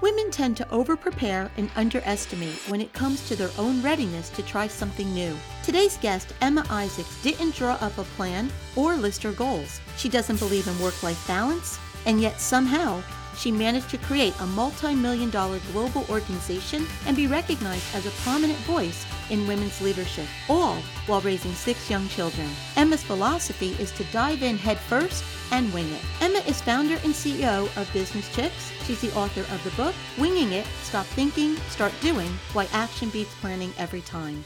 Women tend to overprepare and underestimate when it comes to their own readiness to try something new. Today's guest, Emma Isaacs, didn't draw up a plan or list her goals. She doesn't believe in work life balance, and yet somehow she managed to create a multi million dollar global organization and be recognized as a prominent voice in women's leadership, all while raising six young children. Emma's philosophy is to dive in headfirst and wing it. Emma is founder and CEO of Business Chicks. She's the author of the book, Winging It Stop Thinking, Start Doing Why Action Beats Planning Every Time.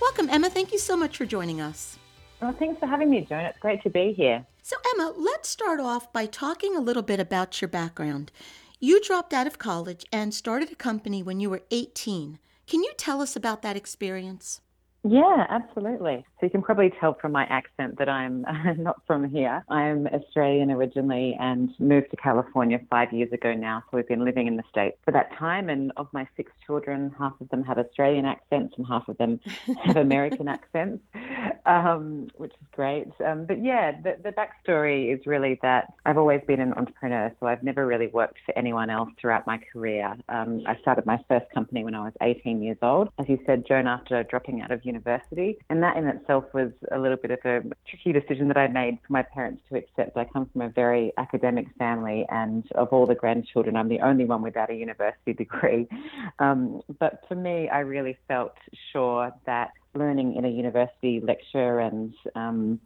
Welcome, Emma. Thank you so much for joining us. Well, thanks for having me, Joan. It's great to be here. So, Emma, let's start off by talking a little bit about your background. You dropped out of college and started a company when you were 18. Can you tell us about that experience? Yeah, absolutely. So you can probably tell from my accent that I'm not from here. I'm Australian originally and moved to California five years ago now. So we've been living in the States for that time. And of my six children, half of them have Australian accents and half of them have American accents, um, which is great. Um, but yeah, the, the backstory is really that I've always been an entrepreneur. So I've never really worked for anyone else throughout my career. Um, I started my first company when I was 18 years old. As you said, Joan, after dropping out of university, university. And that in itself was a little bit of a tricky decision that I made for my parents to accept. I come from a very academic family, and of all the grandchildren, I'm the only one without a university degree. Um, but for me, I really felt sure that learning in a university lecture and um,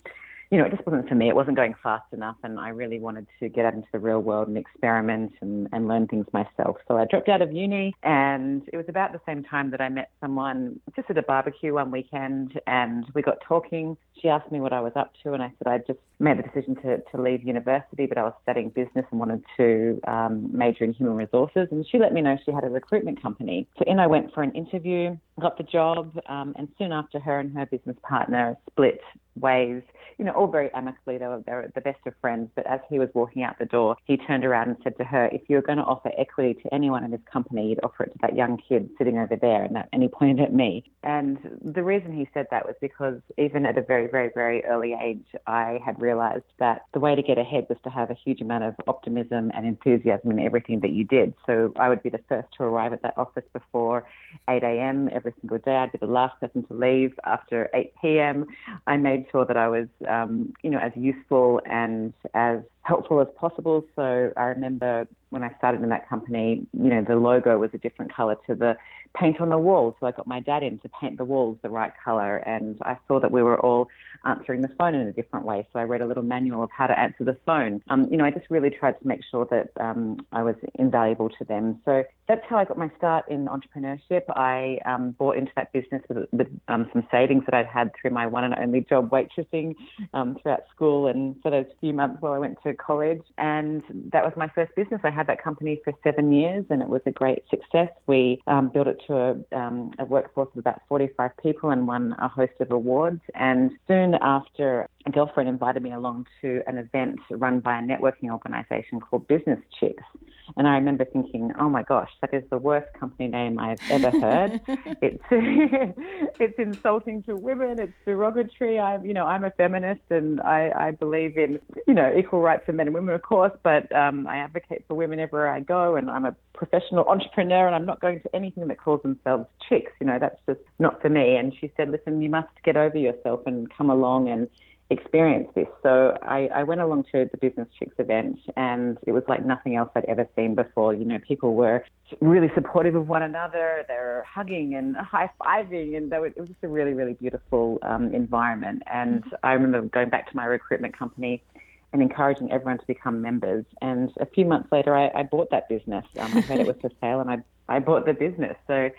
you know, it just wasn't for me. It wasn't going fast enough, and I really wanted to get out into the real world and experiment and, and learn things myself. So I dropped out of uni, and it was about the same time that I met someone just at a barbecue one weekend, and we got talking. She asked me what I was up to, and I said I'd just made the decision to, to leave university, but I was studying business and wanted to um, major in human resources. And she let me know she had a recruitment company. So in I went for an interview, got the job, um, and soon after her and her business partner split ways, you know, all very amicably. They were, they were the best of friends. But as he was walking out the door, he turned around and said to her, if you're going to offer equity to anyone in this company, you'd offer it to that young kid sitting over there. And, that, and he pointed at me. And the reason he said that was because even at a very, very, very early age, I had realized that the way to get ahead was to have a huge amount of optimism and enthusiasm in everything that you did. So I would be the first to arrive at that office before 8 a.m. every single day. I'd be the last person to leave after 8 p.m. I made sure that I was, um, you know, as useful and as helpful as possible. So I remember when I started in that company, you know, the logo was a different color to the paint on the wall. So I got my dad in to paint the walls the right color. And I saw that we were all answering the phone in a different way. So I read a little manual of how to answer the phone. Um, you know, I just really tried to make sure that um, I was invaluable to them. So that's how I got my start in entrepreneurship. I um, bought into that business with, with um, some savings that I'd had through my one and only job waitressing um, throughout school and for those few months while I went to college. And that was my first business. I had that company for seven years and it was a great success. We um, built it to a, um, a workforce of about 45 people and won a host of awards. And soon after, a girlfriend invited me along to an event run by a networking organization called Business Chicks. And I remember thinking, oh my gosh, that is the worst company name I've ever heard. it's it's insulting to women. It's derogatory. I'm you know I'm a feminist and I, I believe in you know equal rights for men and women, of course. But um, I advocate for women everywhere I go, and I'm a professional entrepreneur, and I'm not going to anything that calls themselves chicks. You know that's just not for me. And she said, listen, you must get over yourself and come along and experience this. So I, I, went along to the Business Chicks event and it was like nothing else I'd ever seen before. You know, people were really supportive of one another. They were hugging and high fiving and were, it was just a really, really beautiful um, environment. And I remember going back to my recruitment company and encouraging everyone to become members. And a few months later, I, I bought that business. Um, I heard it was for sale, and I I bought the business. So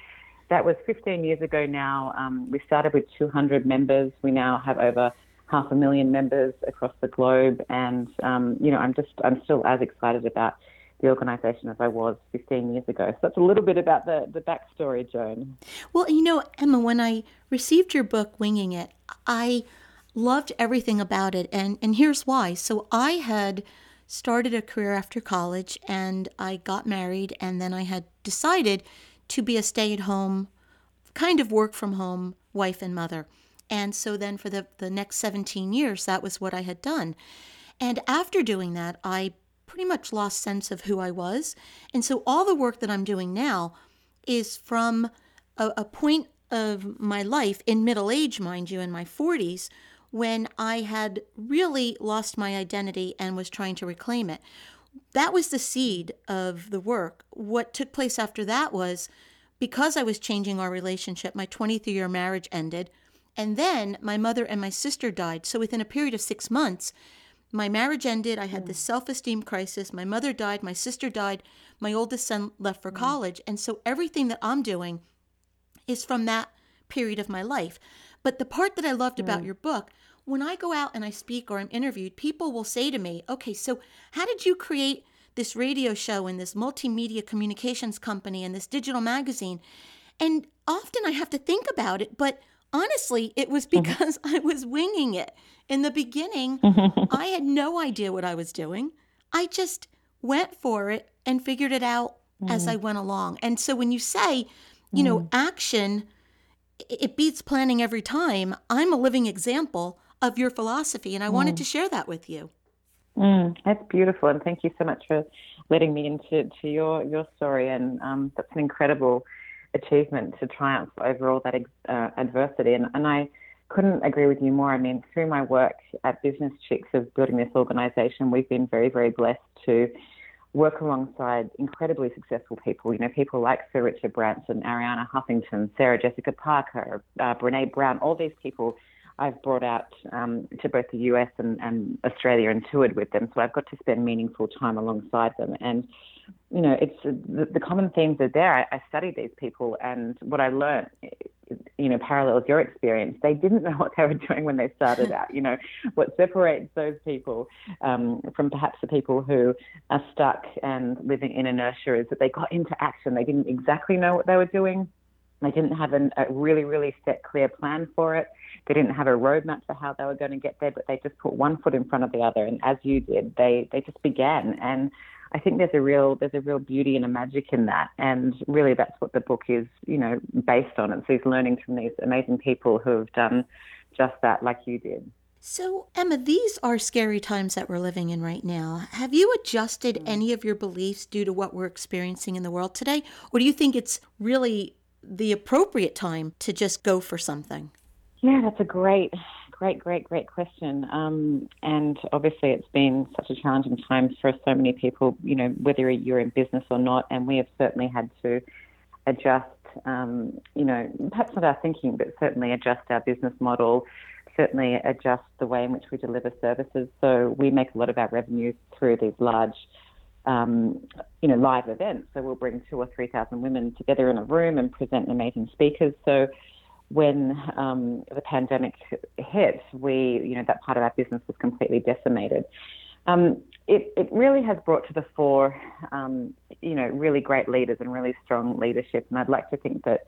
that was 15 years ago now. Um, we started with 200 members. We now have over half a million members across the globe, and um, you know, I'm just I'm still as excited about the organisation as I was 15 years ago. So that's a little bit about the the backstory, Joan. Well, you know, Emma, when I received your book, Winging It, I loved everything about it, and and here's why. So I had started a career after college, and I got married, and then I had decided to be a stay-at-home, kind of work from home wife and mother. And so then for the, the next 17 years, that was what I had done. And after doing that, I pretty much lost sense of who I was. And so all the work that I'm doing now is from a, a point of my life in middle age, mind you, in my 40s, when I had really lost my identity and was trying to reclaim it. That was the seed of the work. What took place after that was because I was changing our relationship, my 23 year marriage ended. And then my mother and my sister died. So within a period of six months, my marriage ended. I had this self esteem crisis. My mother died. My sister died. My oldest son left for mm. college. And so everything that I'm doing is from that period of my life. But the part that I loved about your book, when I go out and I speak or I'm interviewed, people will say to me, okay, so how did you create this radio show and this multimedia communications company and this digital magazine? And often I have to think about it, but honestly, it was Mm-hmm. because I was winging it. In the beginning, I had no idea what I was doing. I just went for it and figured it out as Mm. I went along. And so when you say, you know, action, it beats planning every time, I'm a living example of your philosophy. And I wanted to share that with you. Mm, that's beautiful, and thank you so much for letting me into to your your story. And um, that's an incredible achievement to triumph over all that uh, adversity. And, and I couldn't agree with you more. I mean, through my work at Business Chicks of building this organisation, we've been very, very blessed to work alongside incredibly successful people. You know, people like Sir Richard Branson, Arianna Huffington, Sarah Jessica Parker, uh, Brene Brown, all these people I've brought out um, to both the US and, and Australia and toured with them. So I've got to spend meaningful time alongside them. And, you know, it's the, the common themes are there. I, I studied these people, and what I learned, you know, parallels your experience. They didn't know what they were doing when they started out. You know, what separates those people um, from perhaps the people who are stuck and living in inertia is that they got into action. They didn't exactly know what they were doing. They didn't have an, a really, really set, clear plan for it. They didn't have a roadmap for how they were going to get there, but they just put one foot in front of the other. And as you did, they they just began. And I think there's a real there's a real beauty and a magic in that. And really, that's what the book is, you know, based on. It's these learnings from these amazing people who have done just that, like you did. So, Emma, these are scary times that we're living in right now. Have you adjusted mm. any of your beliefs due to what we're experiencing in the world today? Or do you think it's really the appropriate time to just go for something? Yeah, that's a great, great, great, great question. Um, and obviously, it's been such a challenging time for so many people, you know, whether you're in business or not. And we have certainly had to adjust, um, you know, perhaps not our thinking, but certainly adjust our business model, certainly adjust the way in which we deliver services. So we make a lot of our revenue through these large um, you know, live events. So we'll bring two or three thousand women together in a room and present amazing speakers. So when um, the pandemic hit, we, you know, that part of our business was completely decimated. Um, it, it really has brought to the fore, um, you know, really great leaders and really strong leadership. And I'd like to think that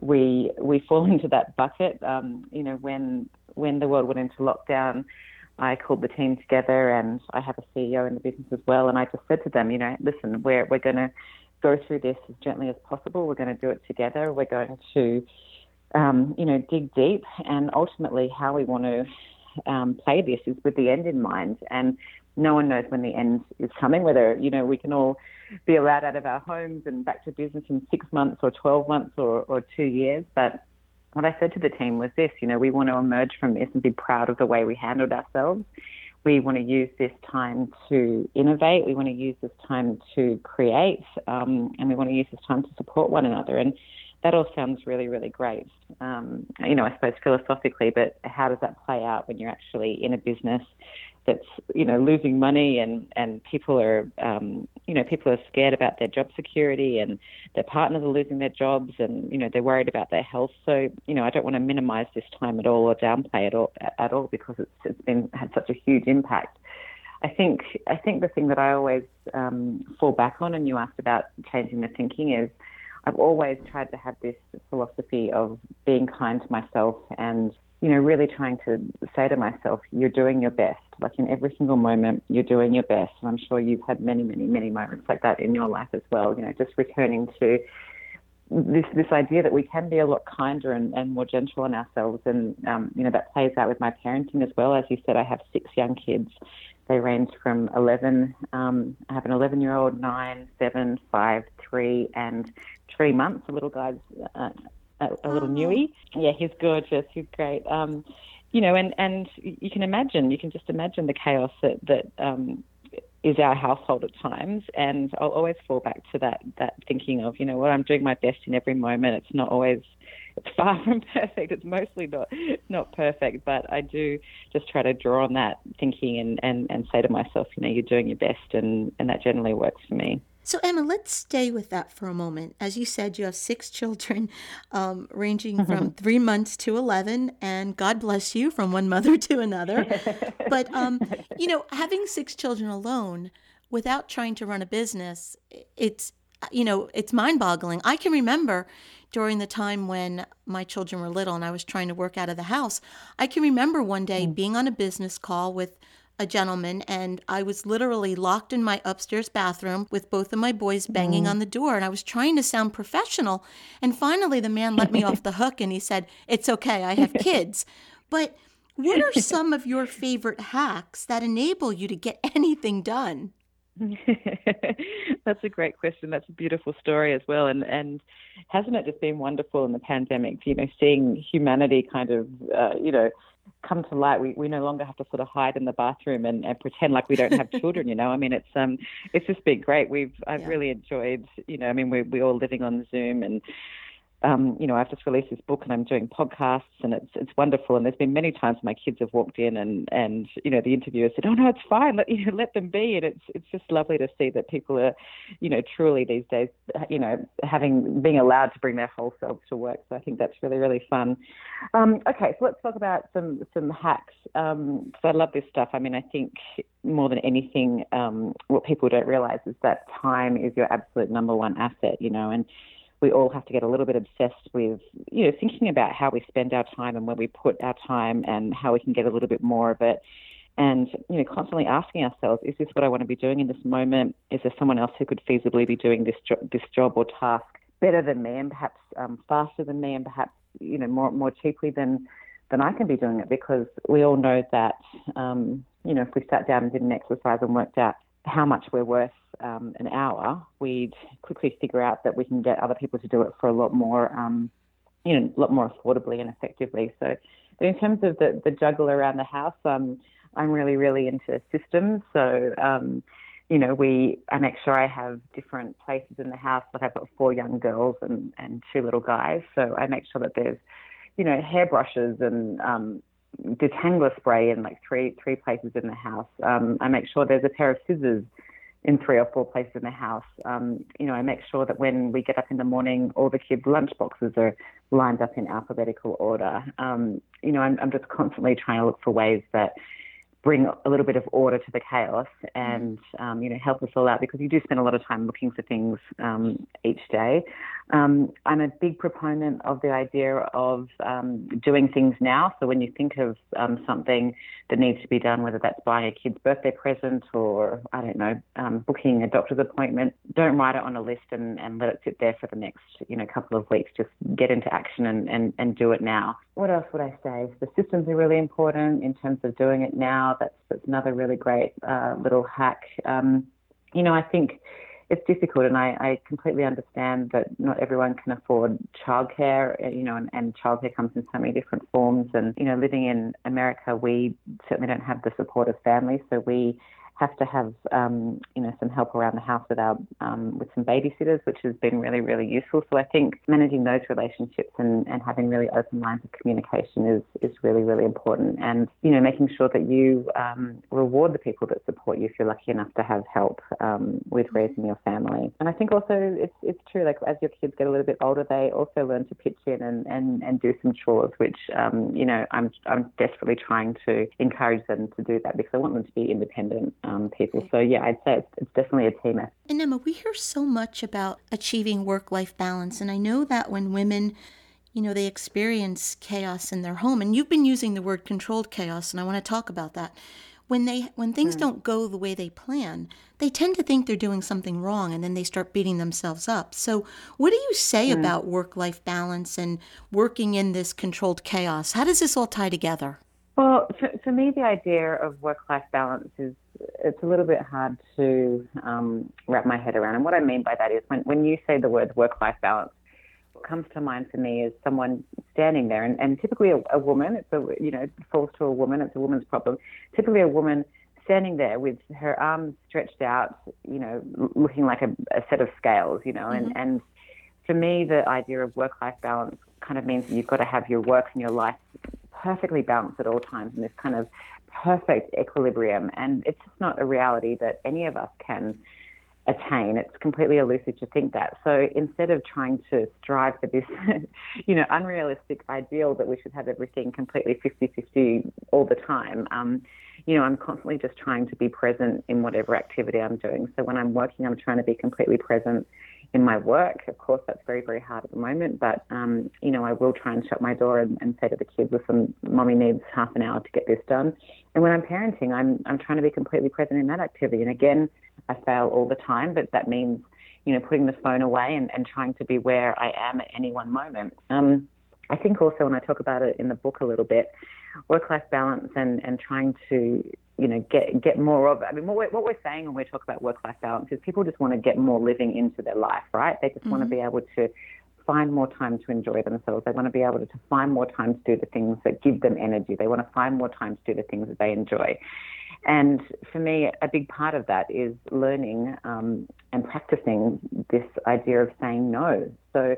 we we fall into that bucket. Um, you know, when when the world went into lockdown, I called the team together, and I have a CEO in the business as well. And I just said to them, you know, listen, we're we're going to go through this as gently as possible. We're going to do it together. We're going to, um, you know, dig deep, and ultimately, how we want to um, play this is with the end in mind. And no one knows when the end is coming. Whether you know we can all be allowed out of our homes and back to business in six months or twelve months or, or two years, but what I said to the team was this, you know, we want to emerge from this and be proud of the way we handled ourselves. We want to use this time to innovate. We want to use this time to create, um, and we want to use this time to support one another. And that all sounds really, really great, um, you know, I suppose philosophically, but how does that play out when you're actually in a business that's you know losing money and and people are um, you know people are scared about their job security and their partners are losing their jobs and you know they're worried about their health. So you know I don't want to minimise this time at all or downplay it all at all because it's it's been had such a huge impact. I think I think the thing that I always um, fall back on, and you asked about changing the thinking, is I've always tried to have this philosophy of being kind to myself and you know, really trying to say to myself, you're doing your best. Like in every single moment, you're doing your best. And I'm sure you've had many, many, many moments like that in your life as well. You know, just returning to this this idea that we can be a lot kinder and, and more gentle on ourselves. And, um, you know, that plays out with my parenting as well. As you said, I have six young kids. They range from 11, um, I have an 11 year old, 9, 7, 5, 3, and 3 months. A little guy's uh, a, a little oh. newie. Yeah, he's gorgeous. He's great. Um, you know, and and you can imagine, you can just imagine the chaos that that um, is our household at times. And I'll always fall back to that that thinking of, you know, what I'm doing my best in every moment. It's not always it's far from perfect. It's mostly not not perfect, but I do just try to draw on that thinking and, and, and say to myself, you know, you're doing your best and, and that generally works for me. So, Emma, let's stay with that for a moment. As you said, you have six children, um, ranging mm-hmm. from three months to 11, and God bless you from one mother to another. but, um, you know, having six children alone without trying to run a business, it's, you know, it's mind boggling. I can remember during the time when my children were little and I was trying to work out of the house, I can remember one day mm. being on a business call with a gentleman, and I was literally locked in my upstairs bathroom with both of my boys banging mm. on the door. And I was trying to sound professional. And finally, the man let me off the hook and he said, It's okay, I have kids. But what are some of your favorite hacks that enable you to get anything done? That's a great question. That's a beautiful story as well. And and hasn't it just been wonderful in the pandemic? You know, seeing humanity kind of, uh, you know, come to light. We we no longer have to sort of hide in the bathroom and, and pretend like we don't have children. You know, I mean, it's um, it's just been great. We've I've yeah. really enjoyed. You know, I mean, we we're all living on Zoom and um, you know, I've just released this book and I'm doing podcasts and it's it's wonderful. And there's been many times my kids have walked in and and you know the interviewer said, "Oh no, it's fine. Let you know, let them be." And it's it's just lovely to see that people are, you know, truly these days, you know, having being allowed to bring their whole selves to work. So I think that's really really fun. Um, okay, so let's talk about some some hacks because um, I love this stuff. I mean, I think more than anything, um, what people don't realize is that time is your absolute number one asset. You know, and we all have to get a little bit obsessed with, you know, thinking about how we spend our time and where we put our time and how we can get a little bit more of it. And, you know, constantly asking ourselves, is this what I want to be doing in this moment? Is there someone else who could feasibly be doing this, jo- this job or task better than me and perhaps um, faster than me and perhaps, you know, more, more cheaply than, than I can be doing it? Because we all know that, um, you know, if we sat down and did an exercise and worked out how much we're worth um, an hour, we'd quickly figure out that we can get other people to do it for a lot more, um, you know, a lot more affordably and effectively. So, but in terms of the, the juggle around the house, um, I'm really, really into systems. So, um, you know, we I make sure I have different places in the house. Like I've got four young girls and, and two little guys. So I make sure that there's, you know, hairbrushes and um, detangler spray in like three three places in the house. Um, I make sure there's a pair of scissors in three or four places in the house. Um, you know, I make sure that when we get up in the morning, all the kids' lunch boxes are lined up in alphabetical order. Um, you know, I'm, I'm just constantly trying to look for ways that bring a little bit of order to the chaos and um, you know help us all out because you do spend a lot of time looking for things um, each day. Um, I'm a big proponent of the idea of um, doing things now. So when you think of um, something that needs to be done, whether that's buying a kid's birthday present or I don't know, um, booking a doctor's appointment, don't write it on a list and, and let it sit there for the next you know couple of weeks. Just get into action and, and, and do it now. What else would I say? The systems are really important in terms of doing it now. That's that's another really great uh, little hack. Um, you know, I think it's difficult, and I, I, completely understand that not everyone can afford childcare. Uh, you know, and, and childcare comes in so many different forms. And you know, living in America, we certainly don't have the support of family, so we have to have um, you know some help around the house with our um, with some babysitters, which has been really really useful. So I think managing those relationships and, and having really open lines of communication is is really really important. And you know making sure that you um, reward the people that support you if you're lucky enough to have help um, with raising your family. And I think also it's it's true like as your kids get a little bit older, they also learn to pitch in and and, and do some chores, which um, you know I'm I'm desperately trying to encourage them to do that because I want them to be independent um, people. So yeah, I'd say it's, it's definitely a team effort. And Emma, we hear so much about achieving work-life balance, and I know that when women you know, they experience chaos in their home. And you've been using the word controlled chaos, and I want to talk about that. When they when things mm. don't go the way they plan, they tend to think they're doing something wrong and then they start beating themselves up. So, what do you say mm. about work-life balance and working in this controlled chaos? How does this all tie together? Well, for, for me, the idea of work-life balance is it's a little bit hard to um, wrap my head around. And what I mean by that is when, when you say the word work-life balance, what comes to mind for me is someone standing there, and, and typically a, a woman. It's a you know it falls to a woman. It's a woman's problem. Typically a woman standing there with her arms stretched out, you know, looking like a, a set of scales, you know, mm-hmm. and and for me the idea of work-life balance kind of means that you've got to have your work and your life perfectly balanced at all times in this kind of perfect equilibrium. And it's just not a reality that any of us can attain. It's completely elusive to think that. So instead of trying to strive for this, you know, unrealistic ideal that we should have everything completely 50-50 all the time, um, you know, I'm constantly just trying to be present in whatever activity I'm doing. So when I'm working, I'm trying to be completely present in my work. Of course, that's very, very hard at the moment, but, um, you know, I will try and shut my door and, and say to the kids, listen, mommy needs half an hour to get this done. And when I'm parenting, I'm, I'm trying to be completely present in that activity. And again, I fail all the time, but that means, you know, putting the phone away and, and trying to be where I am at any one moment. Um, I think also when I talk about it in the book a little bit, work-life balance and, and trying to you know get get more of it. I mean, what we're, what we're saying when we talk about work-life balance is people just want to get more living into their life, right? They just mm-hmm. want to be able to find more time to enjoy themselves. They want to be able to, to find more time to do the things that give them energy. They want to find more time to do the things that they enjoy. And for me, a big part of that is learning um, and practicing this idea of saying no. So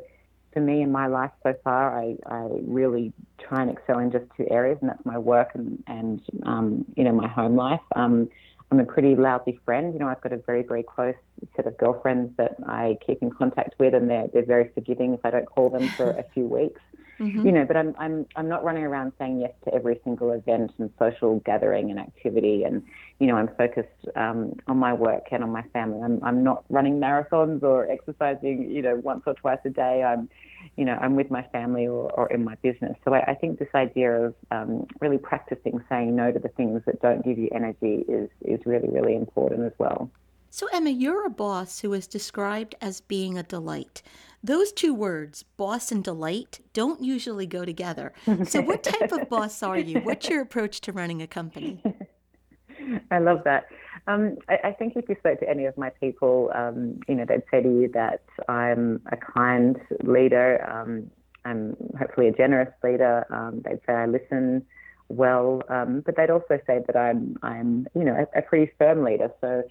for me in my life so far, I, I really try and excel in just two areas, and that's my work and, and um, you know, my home life. Um, I'm a pretty lousy friend. You know, I've got a very, very close set of girlfriends that I keep in contact with, and they're, they're very forgiving if I don't call them for a few weeks. Mm-hmm. You know, but I'm I'm I'm not running around saying yes to every single event and social gathering and activity, and you know, I'm focused um, on my work and on my family. I'm I'm not running marathons or exercising, you know, once or twice a day. I'm, you know, I'm with my family or, or in my business. So I, I think this idea of um, really practicing saying no to the things that don't give you energy is is really really important as well. So, Emma, you're a boss who is described as being a delight. Those two words, boss and delight, don't usually go together. So, what type of boss are you? What's your approach to running a company? I love that. Um, I, I, think if you spoke to any of my people, um, you know, they'd say to you that I'm a kind leader. Um, I'm hopefully a generous leader. Um, they'd say I listen well, um, but they'd also say that I'm, I'm, you know, a, a pretty firm leader. So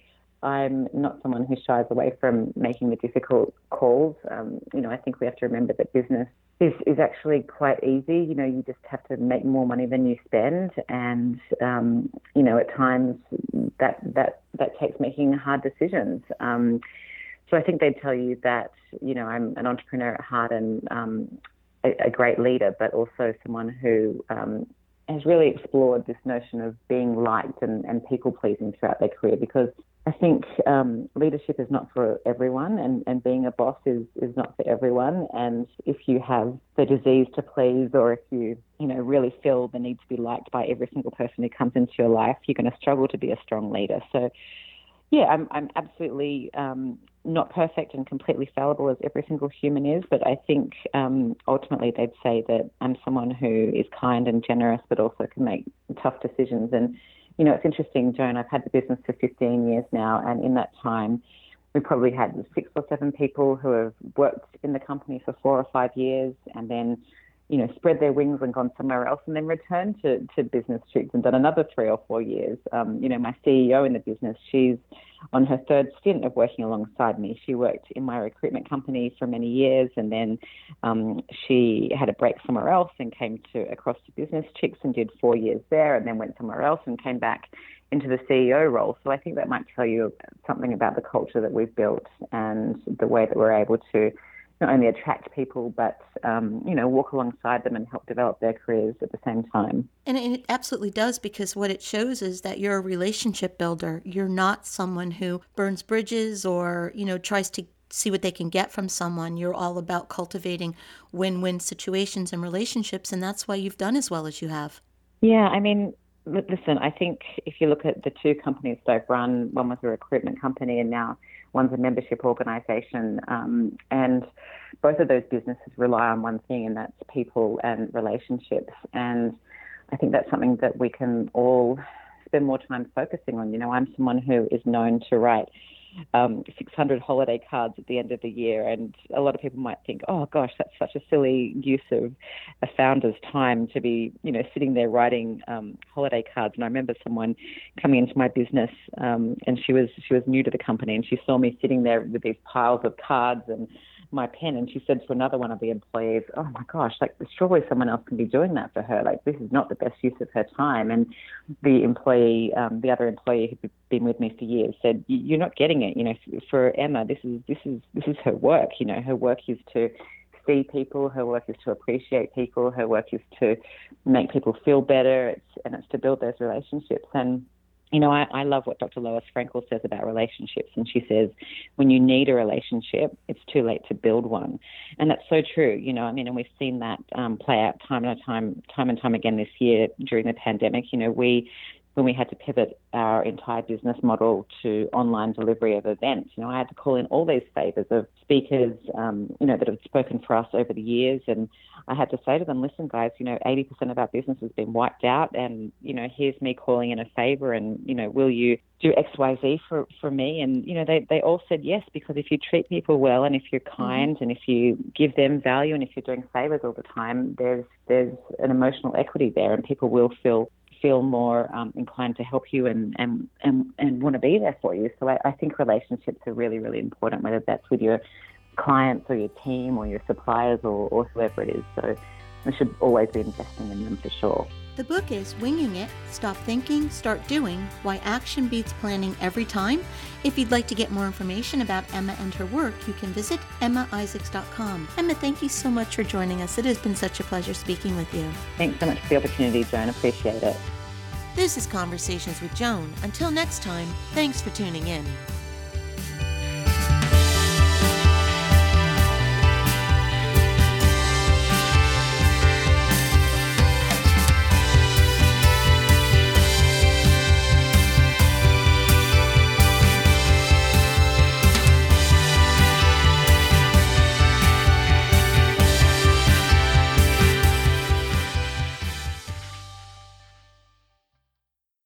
I'm not someone who shies away from making the difficult calls. Um, you know, I think we have to remember that business is, is actually quite easy. You know, you just have to make more money than you spend, and um, you know, at times that that that takes making hard decisions. Um, so I think they'd tell you that you know I'm an entrepreneur at heart and um, a, a, great leader, but also someone who um, has really explored this notion of being liked and, and people pleasing throughout their career because I think um, leadership is not for everyone, and, and being a boss is, is not for everyone. And if you have the disease to please, or if you you know really feel the need to be liked by every single person who comes into your life, you're going to struggle to be a strong leader. So, yeah, I'm I'm absolutely um, not perfect and completely fallible as every single human is, but I think um, ultimately they'd say that I'm someone who is kind and generous, but also can make tough decisions and you know, it's interesting, Joan, I've had the business for 15 years now, and in that time, we probably had six or seven people who have worked in the company for four or five years, and then, you know, spread their wings and gone somewhere else and then returned to, to business chicks and done another three or four years. Um, you know, my CEO in the business, she's on her third stint of working alongside me. She worked in my recruitment company for many years and then um, she had a break somewhere else and came to across to business chicks and did four years there and then went somewhere else and came back into the CEO role. So I think that might tell you something about the culture that we've built and the way that we're able to not only attract people, but um, you know, walk alongside them and help develop their careers at the same time. And it absolutely does because what it shows is that you're a relationship builder. You're not someone who burns bridges or you know tries to see what they can get from someone. You're all about cultivating win-win situations and relationships, and that's why you've done as well as you have. Yeah, I mean, listen, I think if you look at the two companies that I've run, one was a recruitment company and now one's a membership organisation. Um, and both of those businesses rely on one thing, and that's people and relationships. And I think that's something that we can all spend more time focusing on. You know, I'm someone who is known to write um, 600 holiday cards at the end of the year. And a lot of people might think, oh gosh, that's such a silly use of a founder's time to be, you know, sitting there writing um, holiday cards. And I remember someone coming into my business, um, and she was she was new to the company, and she saw me sitting there with these piles of cards and my pen and she said to another one of the employees, Oh my gosh, like surely someone else can be doing that for her. Like this is not the best use of her time. And the employee, um, the other employee who'd been with me for years said, You're not getting it. You know, for Emma, this is this is this is her work. You know, her work is to see people, her work is to appreciate people, her work is to make people feel better, it's, and it's to build those relationships. And you know, I, I love what Dr. Lois Frankel says about relationships. And she says, when you need a relationship, it's too late to build one. And that's so true. You know, I mean, and we've seen that um, play out time and time, time and time again this year during the pandemic. You know, we when we had to pivot our entire business model to online delivery of events. You know, I had to call in all these favors of speakers, um, you know, that have spoken for us over the years, and I had to say to them, "Listen, guys, you know, 80% of our business has been wiped out, and you know, here's me calling in a favor, and you know, will you do X, Y, Z for for me?" And you know, they they all said yes because if you treat people well, and if you're mm-hmm. kind, mm-hmm. and if you give them value, and if you're doing favors all the time, there's there's an emotional equity there, and people will feel feel more um, inclined to help you and, and, and, and want to be there for you. So I, I think relationships are really, really important, whether that's with your clients or your team or your suppliers or, or whoever it is. So we should always be investing in them for sure. The book is Winging It Stop Thinking, Start Doing Why Action Beats Planning Every Time. If you'd like to get more information about Emma and her work, you can visit emmaisaacs.com. Emma, thank you so much for joining us. It has been such a pleasure speaking with you. Thanks so much for the opportunity, Joan. Appreciate it. This is Conversations with Joan. Until next time, thanks for tuning in.